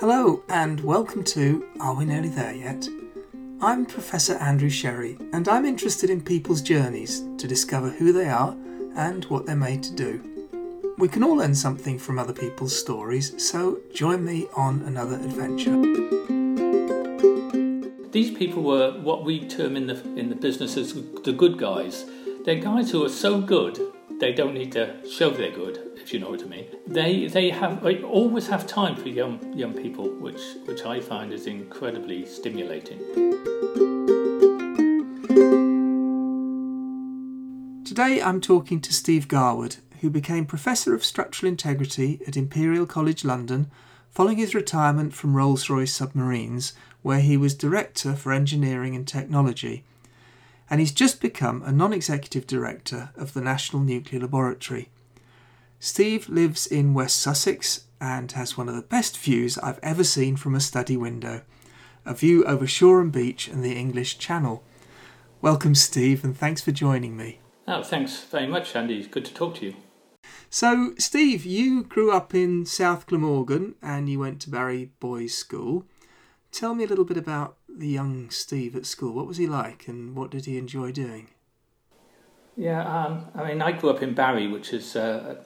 Hello, and welcome to Are We Nearly There Yet? I'm Professor Andrew Sherry, and I'm interested in people's journeys to discover who they are and what they're made to do. We can all learn something from other people's stories, so join me on another adventure. These people were what we term in the in the business as the good guys. They're guys who are so good they don't need to show they're good, if you know what I mean. They they have they always have time for young young people, which which I find is incredibly stimulating. Today I'm talking to Steve Garwood, who became Professor of Structural Integrity at Imperial College London following his retirement from Rolls Royce Submarines, where he was Director for Engineering and Technology and he's just become a non executive director of the National Nuclear Laboratory. Steve lives in West Sussex and has one of the best views I've ever seen from a study window a view over Shoreham Beach and the English Channel. Welcome, Steve, and thanks for joining me. Oh, thanks very much, Andy. Good to talk to you. So, Steve, you grew up in South Glamorgan and you went to Barry Boys School. Tell me a little bit about the young Steve at school. What was he like and what did he enjoy doing? Yeah, um, I mean, I grew up in Barry, which is uh,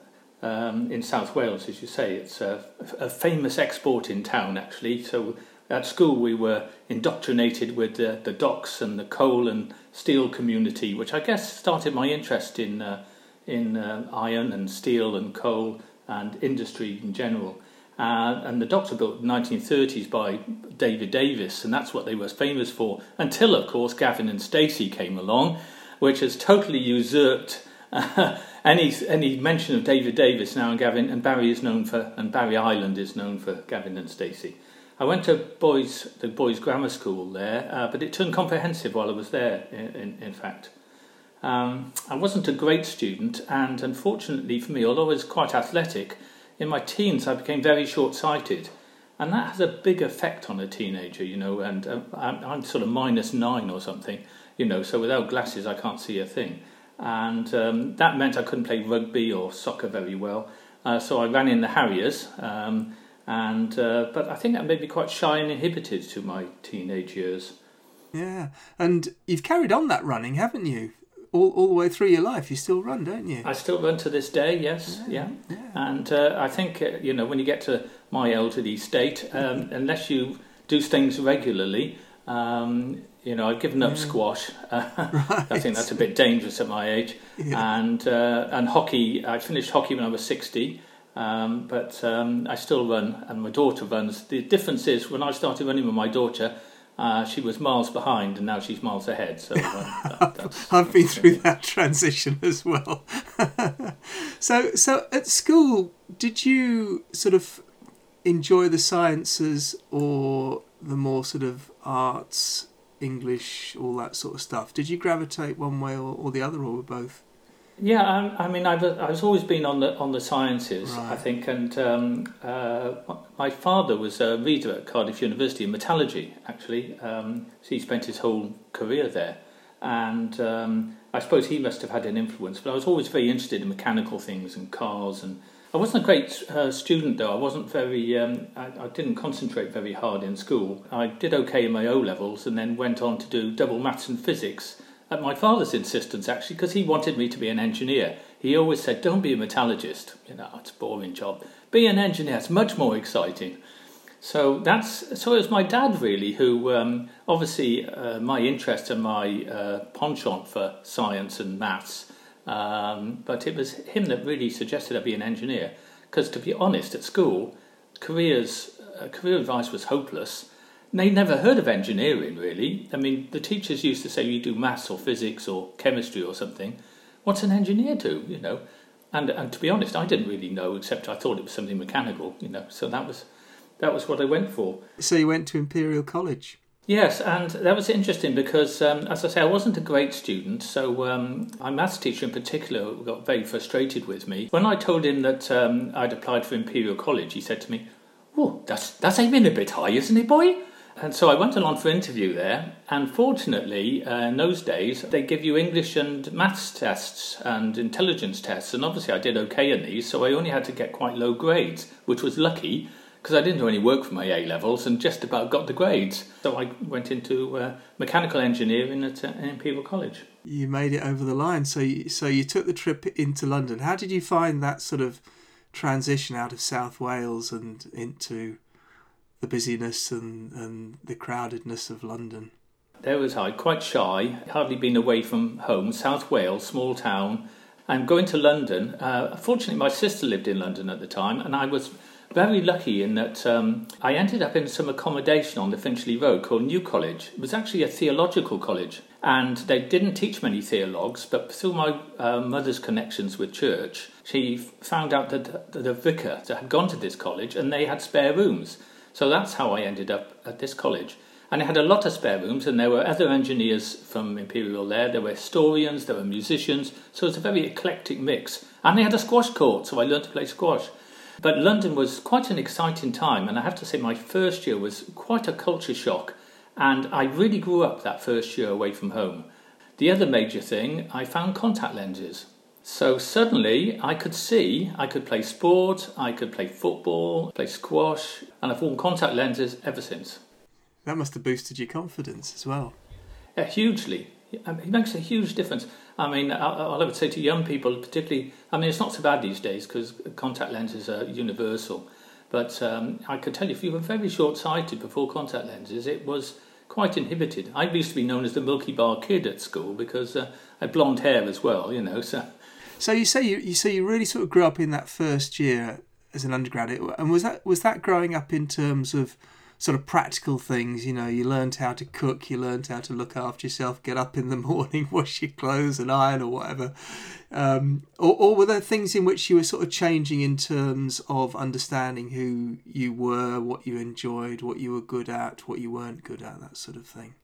um, in South Wales, as you say. It's a, a, famous exporting town, actually. So at school, we were indoctrinated with the, the docks and the coal and steel community, which I guess started my interest in, uh, in uh, iron and steel and coal and industry in general. Uh, and the docks were built in the 1930s by David Davies, and that's what they were famous for. Until, of course, Gavin and Stacey came along, which has totally usurped uh, any any mention of David Davies now. And Gavin and Barry is known for, and Barry Island is known for Gavin and Stacey. I went to boys the boys' grammar school there, uh, but it turned comprehensive while I was there. In, in, in fact. Um, I wasn't a great student, and unfortunately for me, although I was quite athletic, in my teens, I became very short sighted. And that has a big effect on a teenager, you know. And uh, I'm, I'm, sort of minus nine or something, you know, so without glasses, I can't see a thing. And um, that meant I couldn't play rugby or soccer very well. Uh, so I ran in the Harriers. Um, and uh, but I think that made me quite shy and inhibited to my teenage years. Yeah, and you've carried on that running, haven't you? All, all the way through your life, you still run, don't you? I still run to this day, yes, yeah. yeah. yeah. And uh, I think, uh, you know, when you get to my elderly state, um, unless you do things regularly, um, you know, I've given up yeah. squash. Uh, right. I think that's a bit dangerous at my age. And uh, and hockey, I finished hockey when I was 60. Um, but um, I still run, and my daughter runs. The difference is when I started running with my daughter, uh, she was miles behind, and now she's miles ahead. So uh, that, I've been through that transition as well. so, so at school, did you sort of enjoy the sciences or the more sort of arts, English, all that sort of stuff? Did you gravitate one way or, or the other, or both? Yeah, I, I mean, I've I was always been on the on the sciences, right. I think, and um, uh, my father was a reader at Cardiff University in metallurgy. Actually, um, so he spent his whole career there, and um, I suppose he must have had an influence. But I was always very interested in mechanical things and cars, and I wasn't a great uh, student though. I wasn't very. Um, I, I didn't concentrate very hard in school. I did okay in my O levels, and then went on to do double maths and physics at my father's insistence, actually, because he wanted me to be an engineer. He always said, "Don't be a metallurgist. You know, it's a boring job. Be an engineer. It's much more exciting." So that's so. It was my dad really who, um, obviously, uh, my interest and my uh, penchant for science and maths. Um, but it was him that really suggested I be an engineer. Because to be honest, at school, careers uh, career advice was hopeless they never heard of engineering, really. I mean, the teachers used to say you do maths or physics or chemistry or something. What's an engineer do, you know? And, and to be honest, I didn't really know, except I thought it was something mechanical, you know. So that was that was what I went for. So you went to Imperial College. Yes, and that was interesting because, um, as I say, I wasn't a great student. So um, my maths teacher in particular got very frustrated with me. When I told him that um, I'd applied for Imperial College, he said to me, "Oh, that's that's aiming a bit high, isn't it, boy?" And so I went along for interview there, and fortunately, uh, in those days, they give you English and maths tests and intelligence tests, and obviously I did okay in these, so I only had to get quite low grades, which was lucky because I didn't do any work for my A levels and just about got the grades. So I went into uh, mechanical engineering at uh, Imperial College. You made it over the line, so you, so you took the trip into London. How did you find that sort of transition out of South Wales and into the busyness and, and the crowdedness of London? There was I, quite shy, hardly been away from home, South Wales, small town. I'm going to London. Uh, fortunately, my sister lived in London at the time, and I was very lucky in that um, I ended up in some accommodation on the Finchley Road called New College. It was actually a theological college, and they didn't teach many theologues, but through my uh, mother's connections with church, she found out that the vicar had gone to this college and they had spare rooms. So that's how I ended up at this college. And it had a lot of spare rooms, and there were other engineers from Imperial there. There were historians, there were musicians, so it was a very eclectic mix. And they had a squash court, so I learned to play squash. But London was quite an exciting time, and I have to say, my first year was quite a culture shock, and I really grew up that first year away from home. The other major thing, I found contact lenses. So suddenly I could see, I could play sport, I could play football, play squash, and I've worn contact lenses ever since. That must have boosted your confidence as well. Yeah, hugely. It makes a huge difference. I mean, all I would say to young people, particularly, I mean, it's not so bad these days because contact lenses are universal. But um, I could tell you, if you were very short sighted before contact lenses, it was quite inhibited. I used to be known as the Milky Bar Kid at school because uh, I had blonde hair as well, you know, so so you say you, you say you really sort of grew up in that first year as an undergrad, and was that was that growing up in terms of sort of practical things? You know, you learned how to cook, you learned how to look after yourself, get up in the morning, wash your clothes, and iron or whatever. Um, or, or were there things in which you were sort of changing in terms of understanding who you were, what you enjoyed, what you were good at, what you weren't good at, that sort of thing?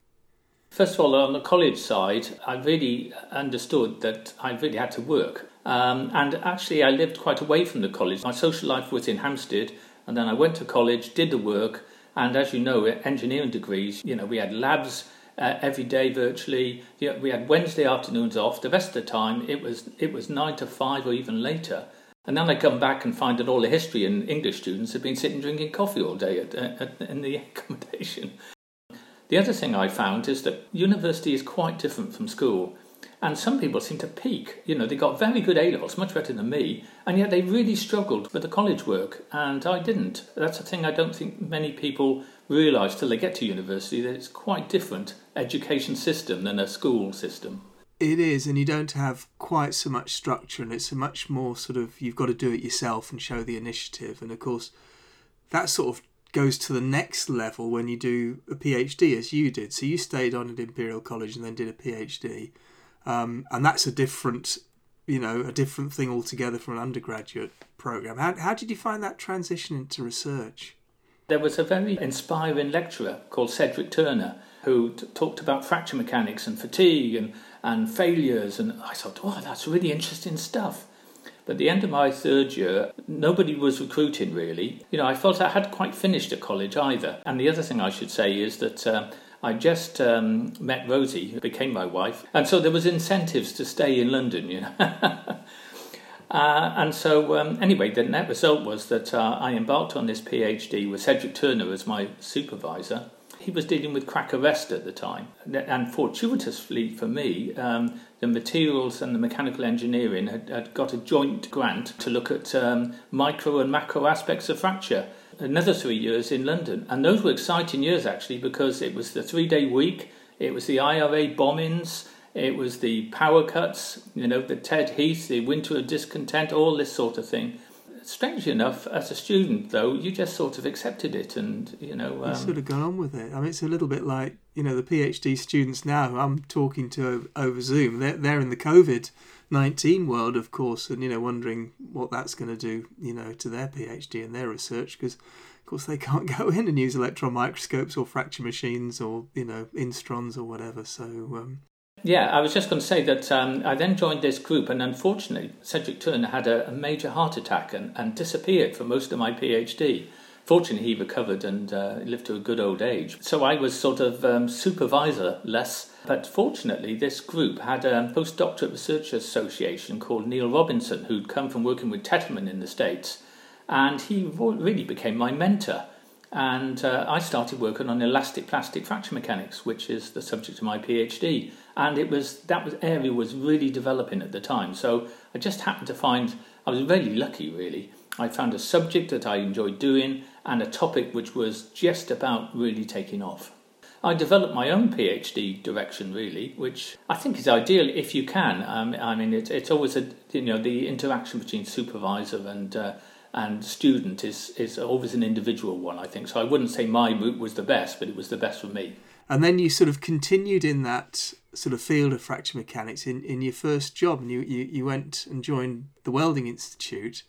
First of all, on the college side, I really understood that I really had to work. Um, and actually, I lived quite away from the college. My social life was in Hampstead, and then I went to college, did the work, and as you know, engineering degrees, you know, we had labs uh, every day virtually. We had Wednesday afternoons off. The rest of the time, it was it was nine to five or even later. And then I come back and find that all the history and English students have been sitting drinking coffee all day at, at, in the accommodation. The other thing I found is that university is quite different from school. And some people seem to peak. You know, they got very good A levels, much better than me, and yet they really struggled with the college work, and I didn't. That's a thing I don't think many people realise till they get to university that it's quite different education system than a school system. It is, and you don't have quite so much structure, and it's a much more sort of you've got to do it yourself and show the initiative. And of course, that sort of goes to the next level when you do a PhD, as you did. So you stayed on at Imperial College and then did a PhD, um, and that's a different, you know, a different thing altogether from an undergraduate program. How how did you find that transition into research? There was a very inspiring lecturer called Cedric Turner who t- talked about fracture mechanics and fatigue and, and failures, and I thought, oh, that's really interesting stuff. At the end of my third year, nobody was recruiting really. You know, I felt I hadn't quite finished at college either. And the other thing I should say is that uh, I just um, met Rosie, who became my wife, and so there was incentives to stay in London. You know. Uh, and so, um, anyway, the net result was that uh, I embarked on this PhD with Cedric Turner as my supervisor he was dealing with crack arrest at the time. And fortuitously for me, um, the materials and the mechanical engineering had, had, got a joint grant to look at um, micro and macro aspects of fracture. Another three years in London. And those were exciting years actually because it was the three day week, it was the IRA bombings, it was the power cuts, you know, the Ted Heath, the winter of discontent, all this sort of thing strangely enough, as a student, though, you just sort of accepted it, and you know, um, you sort of gone on with it. I mean, it's a little bit like you know the PhD students now. I'm talking to over Zoom. They're they're in the COVID nineteen world, of course, and you know, wondering what that's going to do, you know, to their PhD and their research because. Of course, they can't go in and use electron microscopes or fracture machines or you know instrons or whatever. So um, yeah, I was just going to say that um, I then joined this group, and unfortunately, Cedric Turner had a, a major heart attack and, and, disappeared for most of my PhD. fortunately, he recovered and uh, lived to a good old age. So I was sort of um, supervisor less. But fortunately, this group had a postdoctorate research association called Neil Robinson, who'd come from working with Tetelman in the States. And he really became my mentor. And uh, I started working on elastic plastic fracture mechanics, which is the subject of my PhD. And it was that was, area was really developing at the time. So I just happened to find I was really lucky, really. I found a subject that I enjoyed doing and a topic which was just about really taking off. I developed my own PhD direction, really, which I think is ideal if you can. Um, I mean, it, it's always a you know the interaction between supervisor and uh, and student is is always an individual one. I think so. I wouldn't say my route was the best, but it was the best for me. And then you sort of continued in that sort of field of fracture mechanics in, in your first job, and you, you, you went and joined the Welding Institute.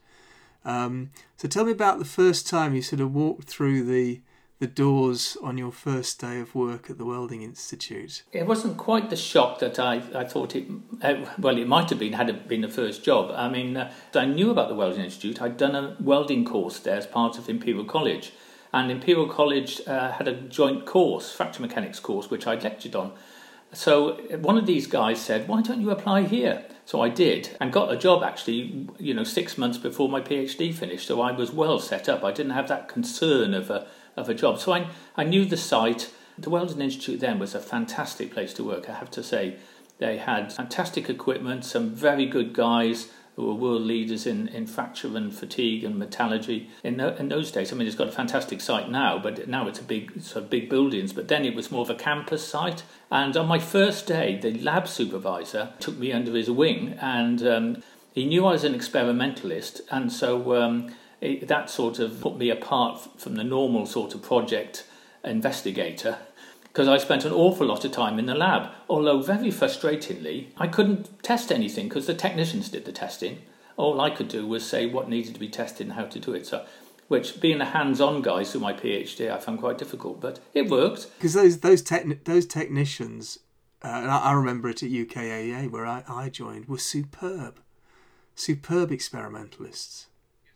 Um, so tell me about the first time you sort of walked through the the doors on your first day of work at the Welding Institute? It wasn't quite the shock that I, I thought it, uh, well, it might have been had it been the first job. I mean, uh, I knew about the Welding Institute. I'd done a welding course there as part of Imperial College. And Imperial College uh, had a joint course, fracture mechanics course, which I'd lectured on. So one of these guys said, "Why don't you apply here?" So I did, and got a job actually. You know, six months before my PhD finished. So I was well set up. I didn't have that concern of a of a job. So I, I knew the site. The Welding Institute then was a fantastic place to work, I have to say. They had fantastic equipment, some very good guys who were world leaders in, in fracture and fatigue and metallurgy. In, the, in those days, I mean, it's got a fantastic site now, but now it's a big, sort of big buildings. But then it was more of a campus site. And on my first day, the lab supervisor took me under his wing, and um, he knew I was an experimentalist, and so um, it, that sort of put me apart from the normal sort of project investigator because I spent an awful lot of time in the lab. Although, very frustratingly, I couldn't test anything because the technicians did the testing. All I could do was say what needed to be tested and how to do it. So, which, being a hands-on guy through my PhD, I found quite difficult, but it worked. Because those those those technicians, uh, and I, I remember it at UKAEA where I, I joined, were superb, superb experimentalists.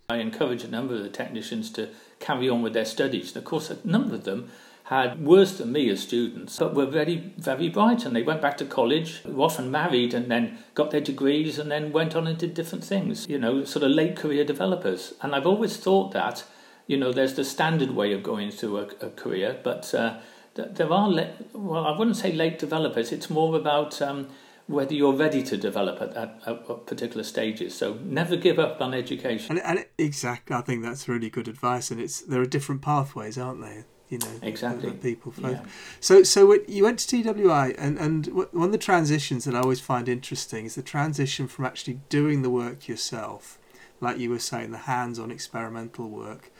I encourage a number of the technicians to carry on with their studies. And of course, a number of them had worse than me as students, but were very, very bright. And they went back to college, were often married, and then got their degrees, and then went on and did different things. You know, sort of late career developers. And I've always thought that, you know, there's the standard way of going through a, a career, but uh, there are, le- well, I wouldn't say late developers. It's more about um, whether you're ready to develop at, at, at, particular stages. So never give up on education. And, and it, exactly, I think that's really good advice. And it's there are different pathways, aren't there? You know, exactly. people. Yeah. So, so you went to TWI, and and one of the transitions that I always find interesting is the transition from actually doing the work yourself, like you were saying, the hands-on experimental work,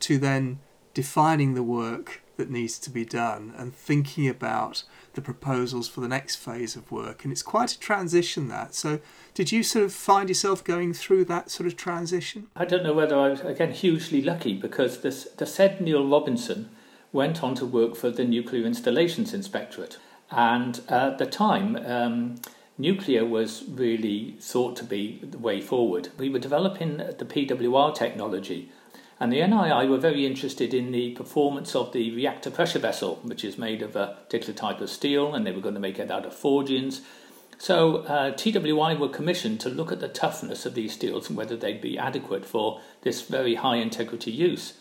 to then defining the work that needs to be done and thinking about the proposals for the next phase of work. And it's quite a transition that. So, did you sort of find yourself going through that sort of transition? I don't know whether I was, again, hugely lucky because this, the said Neil Robinson went on to work for the Nuclear Installations Inspectorate. And at the time, um, nuclear was really thought to be the way forward. We were developing the PWR technology and the NII were very interested in the performance of the reactor pressure vessel, which is made of a particular type of steel, and they were going to make it out of forgings. So uh, TWI were commissioned to look at the toughness of these steels and whether they'd be adequate for this very high integrity use.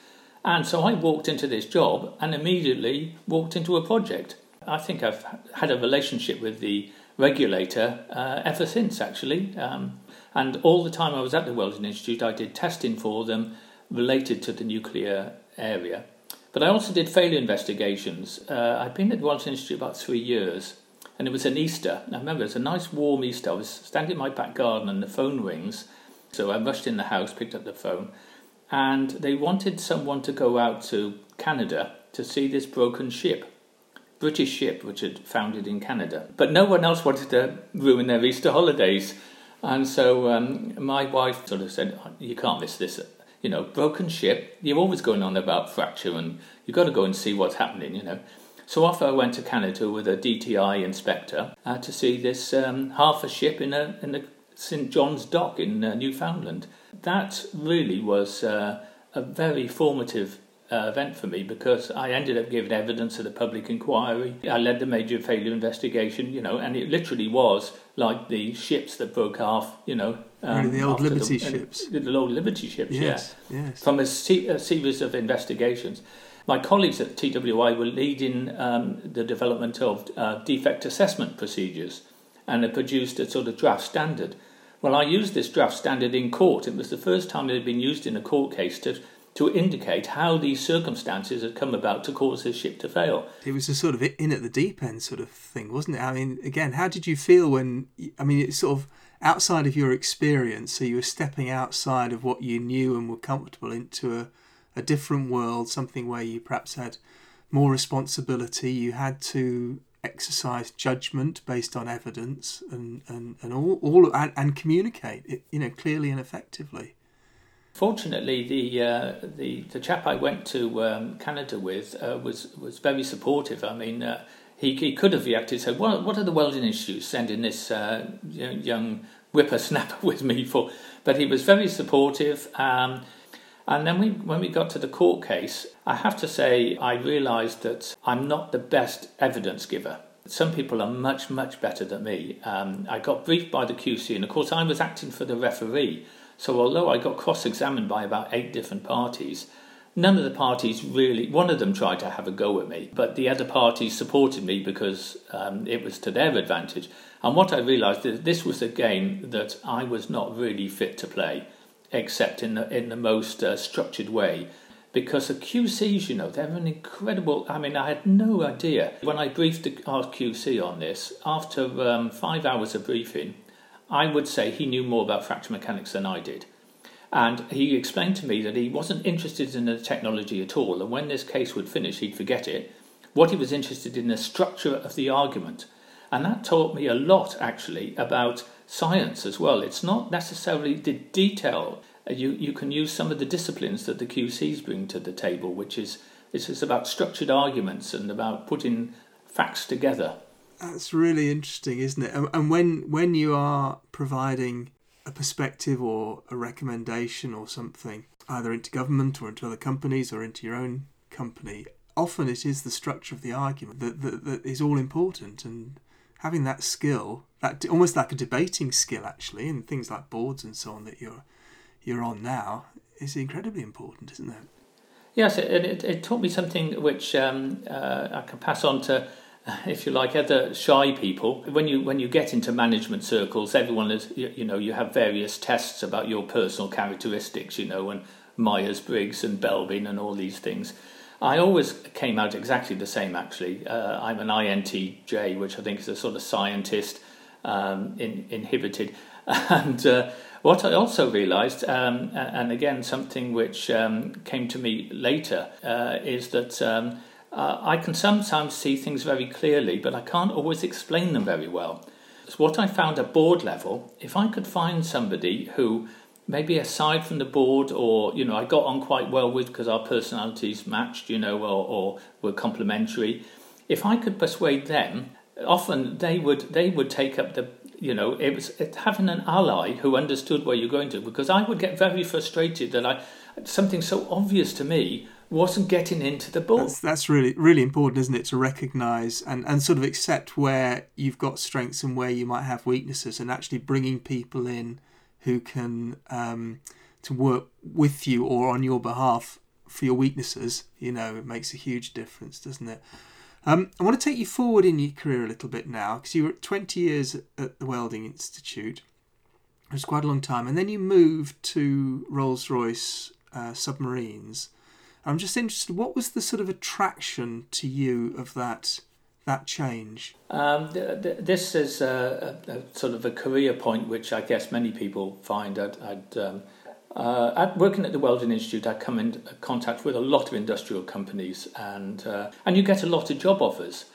And so I walked into this job and immediately walked into a project. I think I've had a relationship with the regulator uh, ever since, actually. Um, and all the time I was at the Welding Institute, I did testing for them related to the nuclear area. But I also did failure investigations. Uh, I'd been at the Welding Institute about three years, and it was an Easter. I remember it was a nice warm Easter. I was standing in my back garden, and the phone rings. So I rushed in the house, picked up the phone, and they wanted someone to go out to Canada to see this broken ship. British ship which had foundered in Canada. But no one else wanted to ruin their Easter holidays. And so um, my wife sort of said, You can't miss this you know, broken ship. You're always going on about fracture, and you've got to go and see what's happening, you know. So off I went to Canada with a DTI inspector uh, to see this um, half a ship in a in the St John's Dock in uh, Newfoundland. That really was uh, a very formative uh, event for me because I ended up giving evidence at a public inquiry. I led the major failure investigation, you know, and it literally was like the ships that broke off, you know. Um, really the old Liberty the, ships. The, the old Liberty ships, yes, yeah. Yes. From a, se- a series of investigations. My colleagues at TWI were leading um, the development of uh, defect assessment procedures and had produced a sort of draft standard. Well, I used this draft standard in court. It was the first time it had been used in a court case to, to indicate how these circumstances had come about to cause this ship to fail. It was a sort of in at the deep end sort of thing, wasn't it? I mean, again, how did you feel when, I mean, it's sort of outside of your experience, so you were stepping outside of what you knew and were comfortable into a, a different world, something where you perhaps had more responsibility, you had to exercise judgment based on evidence and, and, and all, all and, and communicate it you know clearly and effectively Fortunately, the uh, the the chap I went to um, Canada with uh, was was very supportive. I mean, uh, he he could have reacted. Said, "What what are the welding institutes sending this uh, young whippersnapper with me for?" But he was very supportive. Um, and then we, when we got to the court case, I have to say I realised that I'm not the best evidence giver. Some people are much, much better than me. Um, I got briefed by the QC, and of course, I was acting for the referee. So, although I got cross examined by about eight different parties, none of the parties really, one of them tried to have a go at me, but the other parties supported me because um, it was to their advantage. And what I realised is this was a game that I was not really fit to play except in the, in the most uh, structured way. Because the QCs, you know, they're an incredible. I mean, I had no idea. When I briefed our QC on this, after um, five hours of briefing, I would say he knew more about fracture mechanics than I did. And he explained to me that he wasn't interested in the technology at all, and when this case would finish, he'd forget it. What he was interested in the structure of the argument. And that taught me a lot, actually, about science as well. It's not necessarily the detail. You, you can use some of the disciplines that the QCs bring to the table, which is it's about structured arguments and about putting facts together. That's really interesting, isn't it? And when when you are providing a perspective or a recommendation or something, either into government or into other companies or into your own company, often it is the structure of the argument that, that, that is all important. And having that skill, that almost like a debating skill actually, in things like boards and so on that you're you're on now, is incredibly important, isn't it? Yes, it, it, it taught me something which um, uh, I can pass on to, if you like, other shy people. When you when you get into management circles, everyone is you, know you have various tests about your personal characteristics, you know, and Myers Briggs and Belbin and all these things. I always came out exactly the same, actually. Uh, I'm an INTJ, which I think is a sort of scientist, um, in, inhibited. And uh, what I also realised, um, and again, something which um, came to me later, uh, is that um, uh, I can sometimes see things very clearly, but I can't always explain them very well. So, what I found at board level, if I could find somebody who maybe aside from the board or you know I got on quite well with because our personalities matched you know or, or were complementary if I could persuade them often they would they would take up the you know it was it, having an ally who understood where you're going to because I would get very frustrated that I something so obvious to me wasn't getting into the board. That's, that's really really important, isn't it, to recognise and, and sort of accept where you've got strengths and where you might have weaknesses, and actually bringing people in who can um, to work with you or on your behalf for your weaknesses, you know, it makes a huge difference, doesn't it? Um, I want to take you forward in your career a little bit now because you were 20 years at the Welding Institute. It was quite a long time. And then you moved to Rolls Royce uh, submarines. I'm just interested, what was the sort of attraction to you of that that change? Um, th- th- this is a, a, a, sort of a career point which I guess many people find. I'd, I'd um, uh, at working at the Welding Institute, I come in contact with a lot of industrial companies, and uh, and you get a lot of job offers.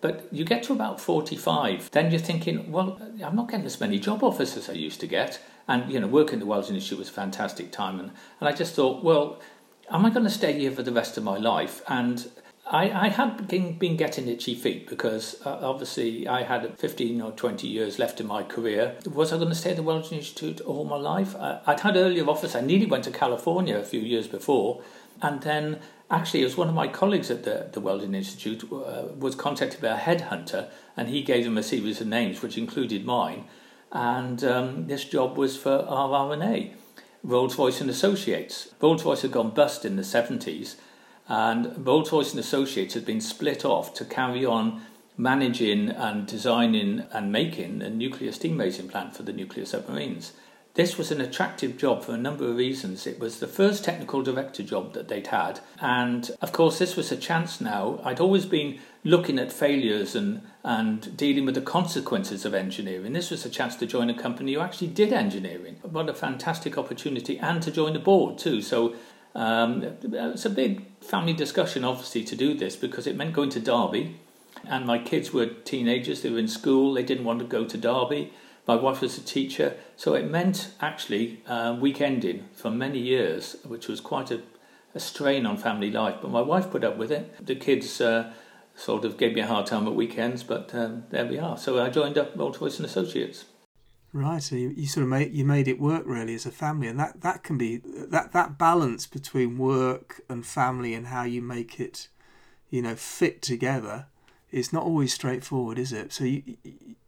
But you get to about 45, then you're thinking, well, I'm not getting as many job offers as I used to get. And, you know, working at the Welding Institute was a fantastic time. And, and I just thought, well, am I going to stay here for the rest of my life? And I, I had been, been getting itchy feet because uh, obviously I had 15 or 20 years left in my career. Was I going to stay at the Welding Institute all my life? I, would had earlier offers. I nearly went to California a few years before, And then actually, it was one of my colleagues at the, the Welding Institute uh, was contacted by a headhunter, and he gave them a series of names, which included mine. And um, this job was for RRNA, Rolls Royce and Associates. Rolls Royce had gone bust in the 70s, and Rolls Royce and Associates had been split off to carry on managing and designing and making a nuclear steam raising plant for the nuclear submarines. This was an attractive job for a number of reasons. It was the first technical director job that they'd had. And of course, this was a chance now. I'd always been looking at failures and, and dealing with the consequences of engineering. This was a chance to join a company who actually did engineering. What a fantastic opportunity. And to join the board too. So um, it's a big family discussion, obviously, to do this because it meant going to Derby. And my kids were teenagers, they were in school, they didn't want to go to Derby. My wife was a teacher, so it meant actually uh, weekending for many years, which was quite a, a, strain on family life. But my wife put up with it. The kids uh, sort of gave me a hard time at weekends, but um, there we are. So I joined up Rolls Royce and Associates. Right, so you, you, sort of made you made it work really as a family, and that, that can be that that balance between work and family and how you make it, you know, fit together is not always straightforward, is it? So you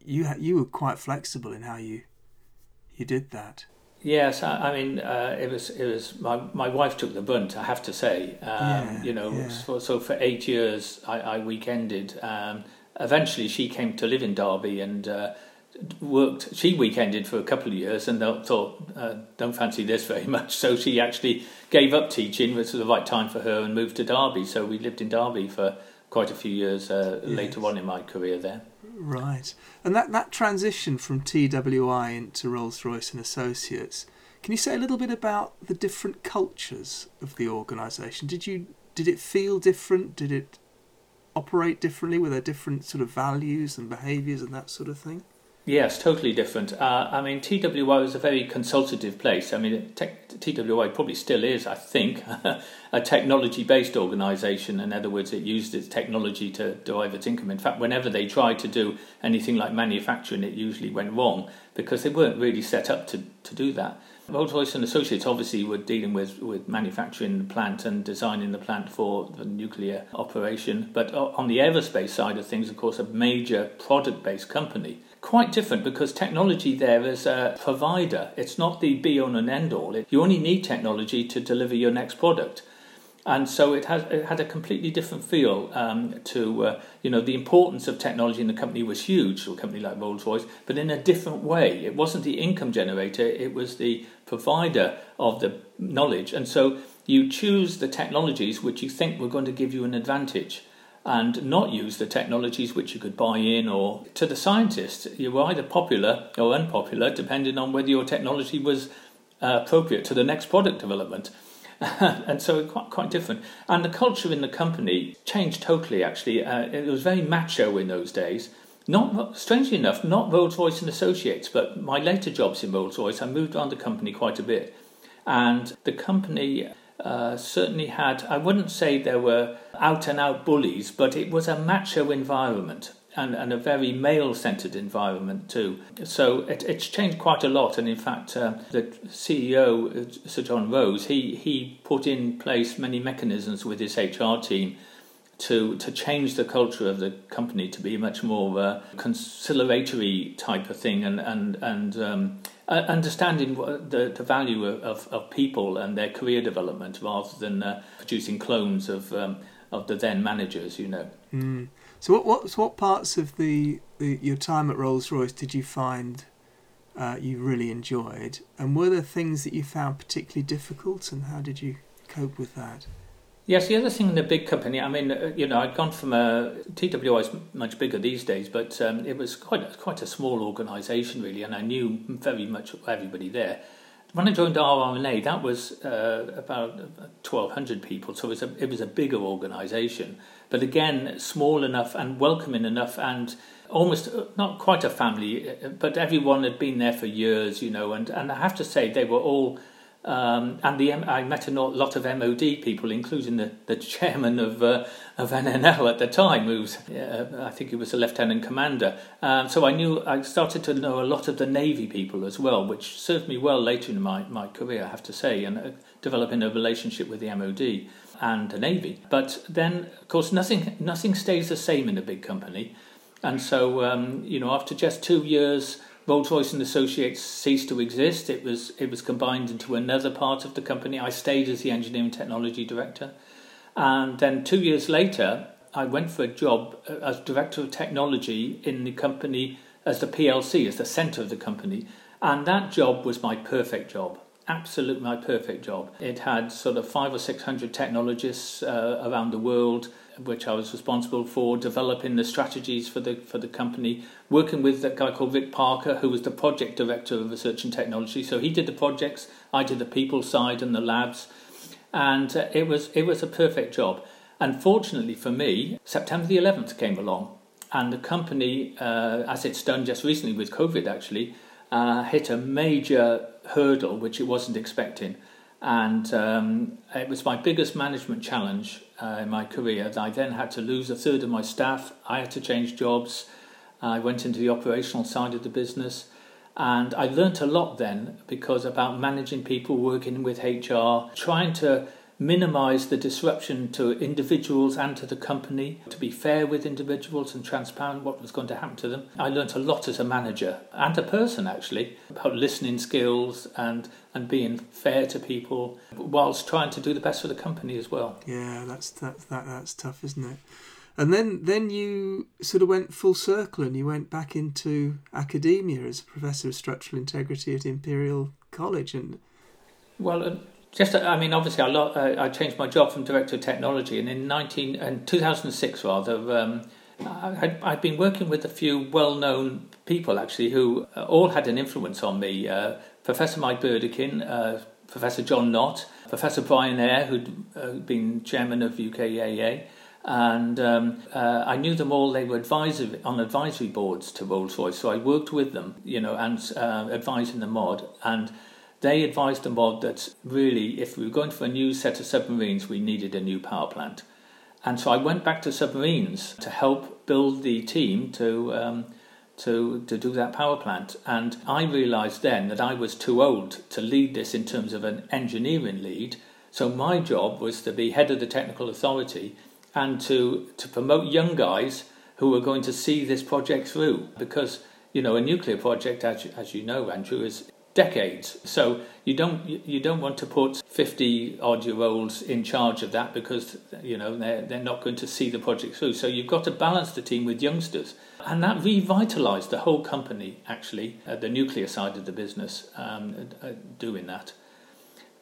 you you were quite flexible in how you you did that. Yes, I, I mean uh, it was it was my my wife took the brunt. I have to say, um, yeah, you know, yeah. so, so, for eight years I, I weekended. Um, eventually, she came to live in Derby and. Uh, worked she weekended for a couple of years and thought uh, don't fancy this very much so she actually gave up teaching which was the right time for her and moved to derby so we lived in derby for quite a few years uh, yes. later on in my career there. Right, and that that transition from TWI into Rolls Royce and Associates. Can you say a little bit about the different cultures of the organisation? Did you did it feel different? Did it operate differently? Were there different sort of values and behaviours and that sort of thing? Yes, totally different. Uh, I mean, TWI was a very consultative place. I mean, TWI probably still is, I think, a technology based organisation. In other words, it used its technology to derive its income. In fact, whenever they tried to do anything like manufacturing, it usually went wrong because they weren't really set up to, to do that. Rolls Royce and Associates obviously were dealing with, with manufacturing the plant and designing the plant for the nuclear operation. But on the aerospace side of things, of course, a major product based company quite different because technology there is a provider. It's not the be all and end all. You only need technology to deliver your next product. And so it has it had a completely different feel um, to uh, you know the importance of technology in the company was huge to a company like Rolls Royce, but in a different way. It wasn't the income generator; it was the provider of the knowledge. And so you choose the technologies which you think were going to give you an advantage and not use the technologies which you could buy in or to the scientists you were either popular or unpopular depending on whether your technology was uh, appropriate to the next product development. And so quite quite different. And the culture in the company changed totally actually. Uh, it was very macho in those days. Not strangely enough not Rolls-Royce and Associates but my later jobs in Rolls-Royce I moved around the company quite a bit. And the company uh, certainly had, I wouldn't say there were out and out bullies, but it was a macho environment and, and a very male centered environment too. So it, it's changed quite a lot. And in fact, uh, the CEO, uh, Sir John Rose, he, he put in place many mechanisms with his HR team to to change the culture of the company to be much more uh, conciliatory type of thing and and and um, uh, understanding the, the value of, of people and their career development rather than uh, producing clones of um, of the then managers, you know. Mm. So, what, what what parts of the, the your time at Rolls Royce did you find uh, you really enjoyed, and were there things that you found particularly difficult, and how did you cope with that? Yes, the other thing in the big company, I mean, uh, you know, I'd gone from a TWI is much bigger these days, but um, it was quite quite a small organisation really, and I knew very much everybody there. When I joined RRNA, that was uh, about twelve hundred people, so it was a it was a bigger organisation, but again, small enough and welcoming enough, and almost uh, not quite a family, uh, but everyone had been there for years, you know, and and I have to say they were all Um, and the I met a lot of MOD people, including the, the chairman of uh, of NNL at the time, who was uh, I think he was a lieutenant commander. Um, so I knew I started to know a lot of the Navy people as well, which served me well later in my, my career, I have to say, and uh, developing a relationship with the MOD and the Navy. But then, of course, nothing nothing stays the same in a big company, and so um, you know after just two years Rolls Royce and Associates ceased to exist. It was it was combined into another part of the company. I stayed as the engineering technology director, and then two years later, I went for a job as director of technology in the company as the PLC, as the centre of the company, and that job was my perfect job. Absolutely my perfect job. It had sort of five or six hundred technologists uh, around the world which I was responsible for developing the strategies for the for the company, working with that guy called Vic Parker, who was the project director of research and technology. So he did the projects, I did the people side and the labs, and uh, it was it was a perfect job. Unfortunately for me, September the 11th came along, and the company, uh, as it's done just recently with COVID, actually uh, hit a major hurdle which it wasn't expecting and um, it was my biggest management challenge uh, in my career. I then had to lose a third of my staff. I had to change jobs. I went into the operational side of the business, and I learnt a lot then because about managing people, working with HR, trying to minimize the disruption to individuals and to the company, to be fair with individuals and transparent what was going to happen to them. I learnt a lot as a manager and a person actually about listening skills and and being fair to people whilst trying to do the best for the company as well. Yeah, that's that, that that's tough, isn't it? And then then you sort of went full circle and you went back into academia as a professor of structural integrity at Imperial College and well, just, I mean, obviously, I, lo- I changed my job from director of technology, and in 19 and 2006 rather, um, I, I'd been working with a few well-known people actually who uh, all had an influence on me. Uh, Professor Mike Burdekin, uh, Professor John Knott, Professor Brian Eyre, who'd uh, been chairman of UKAEA, and um, uh, I knew them all. They were advisory on advisory boards to Rolls Royce, so I worked with them, you know, and uh, advising the mod and they advised the mod that really, if we were going for a new set of submarines, we needed a new power plant. And so I went back to submarines to help build the team to um, to to do that power plant. And I realised then that I was too old to lead this in terms of an engineering lead. So my job was to be head of the technical authority and to to promote young guys who were going to see this project through because you know a nuclear project as, as you know Andrew is decades. So you don't you don't want to put fifty odd year olds in charge of that because you know they're they're not going to see the project through. So you've got to balance the team with youngsters, and that revitalised the whole company. Actually, uh, the nuclear side of the business um, uh, doing that.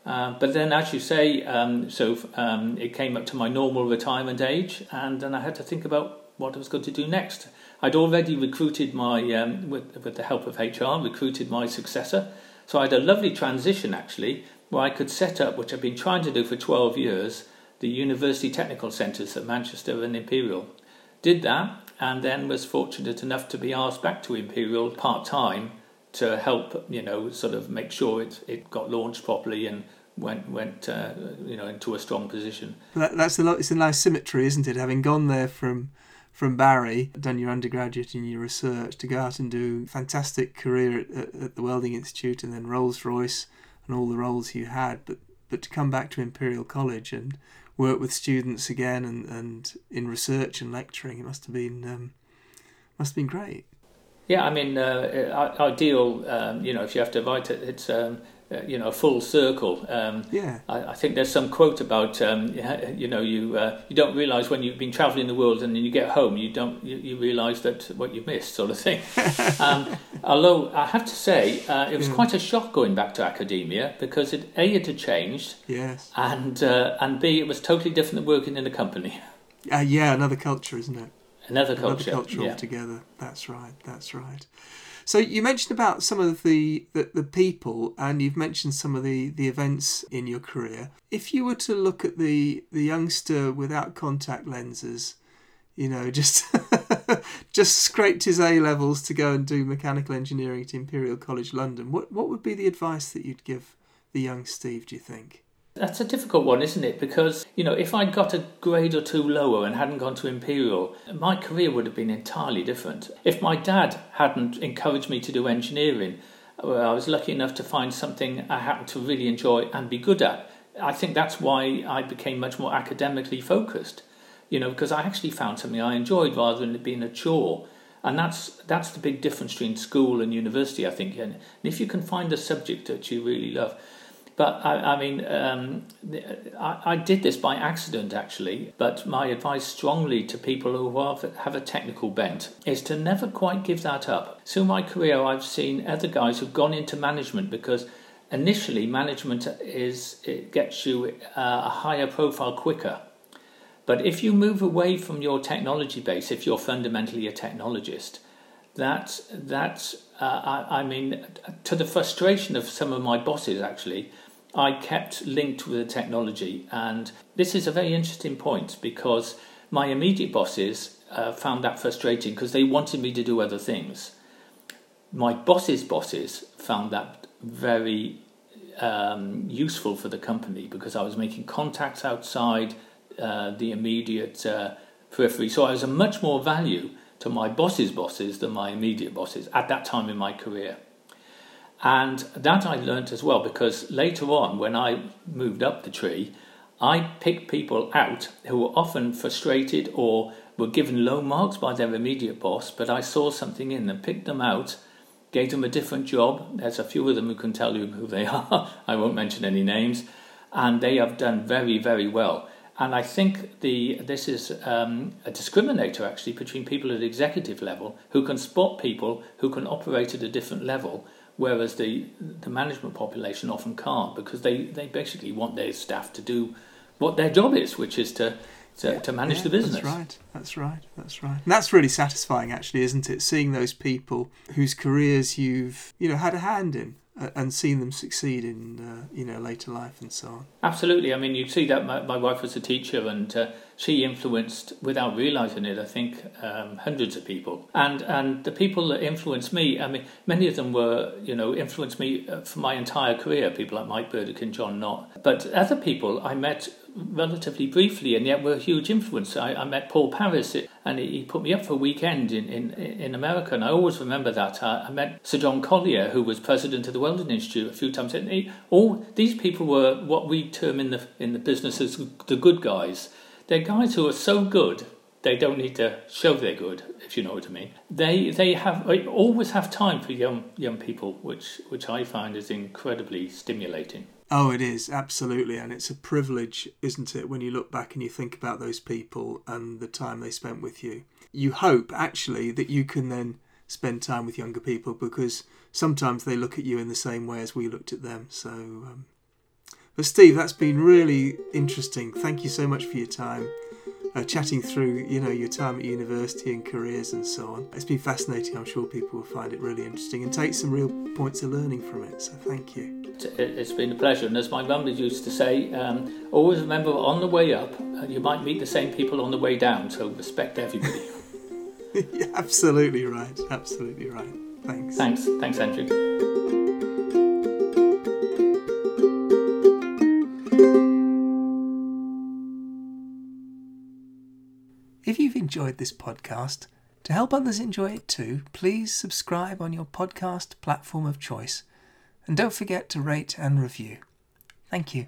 Uh, but then, as you say, um, so um, it came up to my normal retirement age, and then I had to think about what I was going to do next. I'd already recruited my, um, with, with the help of HR, recruited my successor. So I had a lovely transition actually, where I could set up, which I've been trying to do for 12 years, the university technical centres at Manchester and Imperial. Did that, and then was fortunate enough to be asked back to Imperial part time to help, you know, sort of make sure it, it got launched properly and went went uh, you know into a strong position. That, that's a lot. It's a nice symmetry, isn't it? Having gone there from from Barry, done your undergraduate and your research, to go out and do fantastic career at, at, at the Welding Institute and then Rolls Royce and all the roles you had, but but to come back to Imperial College and work with students again and, and in research and lecturing, it must have been um, must have been great. Yeah, I mean, uh, ideal. Um, you know, if you have to write it, it's um, uh, you know, full circle. Um, yeah. I, I, think there's some quote about, um, you know, you uh, you don't realise when you've been travelling the world and then you get home, you don't you, you realise that what you've missed, sort of thing. um, although I have to say, uh, it was yeah. quite a shock going back to academia because it a it had changed, yes, and uh, and b it was totally different than working in a company. Uh, yeah, another culture, isn't it? Another culture. Another culture yeah. altogether. That's right. That's right. So you mentioned about some of the, the, the, people and you've mentioned some of the, the events in your career. If you were to look at the, the youngster without contact lenses, you know, just just scraped his A levels to go and do mechanical engineering at Imperial College London, what what would be the advice that you'd give the young Steve, do you think? That's a difficult one, isn't it? Because, you know, if I'd got a grade or two lower and hadn't gone to Imperial, my career would have been entirely different. If my dad hadn't encouraged me to do engineering, I was lucky enough to find something I happened to really enjoy and be good at. I think that's why I became much more academically focused, you know, because I actually found something I enjoyed rather than it being a chore. And that's that's the big difference between school and university, I think. And if you can find a subject that you really love, but I, I mean, um, I, I, did this by accident actually. But my advice strongly to people who have, have a technical bent is to never quite give that up. Through my career, I've seen other guys who've gone into management because initially management is it gets you uh, a higher profile quicker. But if you move away from your technology base, if you're fundamentally a technologist, that that uh, I, I mean, to the frustration of some of my bosses actually I kept linked with the technology. And this is a very interesting point because my immediate bosses uh, found that frustrating because they wanted me to do other things. My boss's bosses found that very um, useful for the company because I was making contacts outside uh, the immediate uh, periphery. So I was a much more value to my boss's bosses than my immediate bosses at that time in my career. And that I learnt as well because later on, when I moved up the tree, I picked people out who were often frustrated or were given low marks by their immediate boss, but I saw something in them, picked them out, gave them a different job. There's a few of them who can tell you who they are. I won't mention any names. And they have done very, very well. And I think the this is um, a discriminator actually between people at executive level who can spot people who can operate at a different level whereas the the management population often can't because they, they basically want their staff to do what their job is, which is to to, yeah, to manage yeah, the business. That's right. That's right. That's right. And that's really satisfying, actually, isn't it? Seeing those people whose careers you've you know had a hand in and seen them succeed in uh, you know later life and so on. Absolutely. I mean, you see that my, my wife was a teacher and uh, she influenced, without realizing it, I think um, hundreds of people. And and the people that influenced me, I mean, many of them were you know influenced me uh, for my entire career. People like Mike Burdekin and John Knott. But other people I met relatively briefly, and yet were a huge influence. I, I met Paul Paris, and he put me up for a weekend in, in, in America, and I always remember that. I, I met Sir John Collier, who was president of the Welding Institute, a few times. And he, all these people were what we term in the in the business as the good guys. They're guys who are so good they don't need to show they're good, if you know what I mean. They they have they always have time for young young people, which which I find is incredibly stimulating. Oh, it is absolutely, and it's a privilege, isn't it, when you look back and you think about those people and the time they spent with you. You hope actually that you can then spend time with younger people because sometimes they look at you in the same way as we looked at them. So, um, but Steve, that's been really interesting. Thank you so much for your time uh, chatting through, you know, your time at university and careers and so on. It's been fascinating. I'm sure people will find it really interesting and take some real points of learning from it. So thank you. It's been a pleasure. And as my mum used to say, um, always remember on the way up, uh, you might meet the same people on the way down. So respect everybody. yeah, absolutely right. Absolutely right. Thanks. Thanks. Thanks, Andrew. If you've enjoyed this podcast, to help others enjoy it too, please subscribe on your podcast platform of choice. And don't forget to rate and review. Thank you.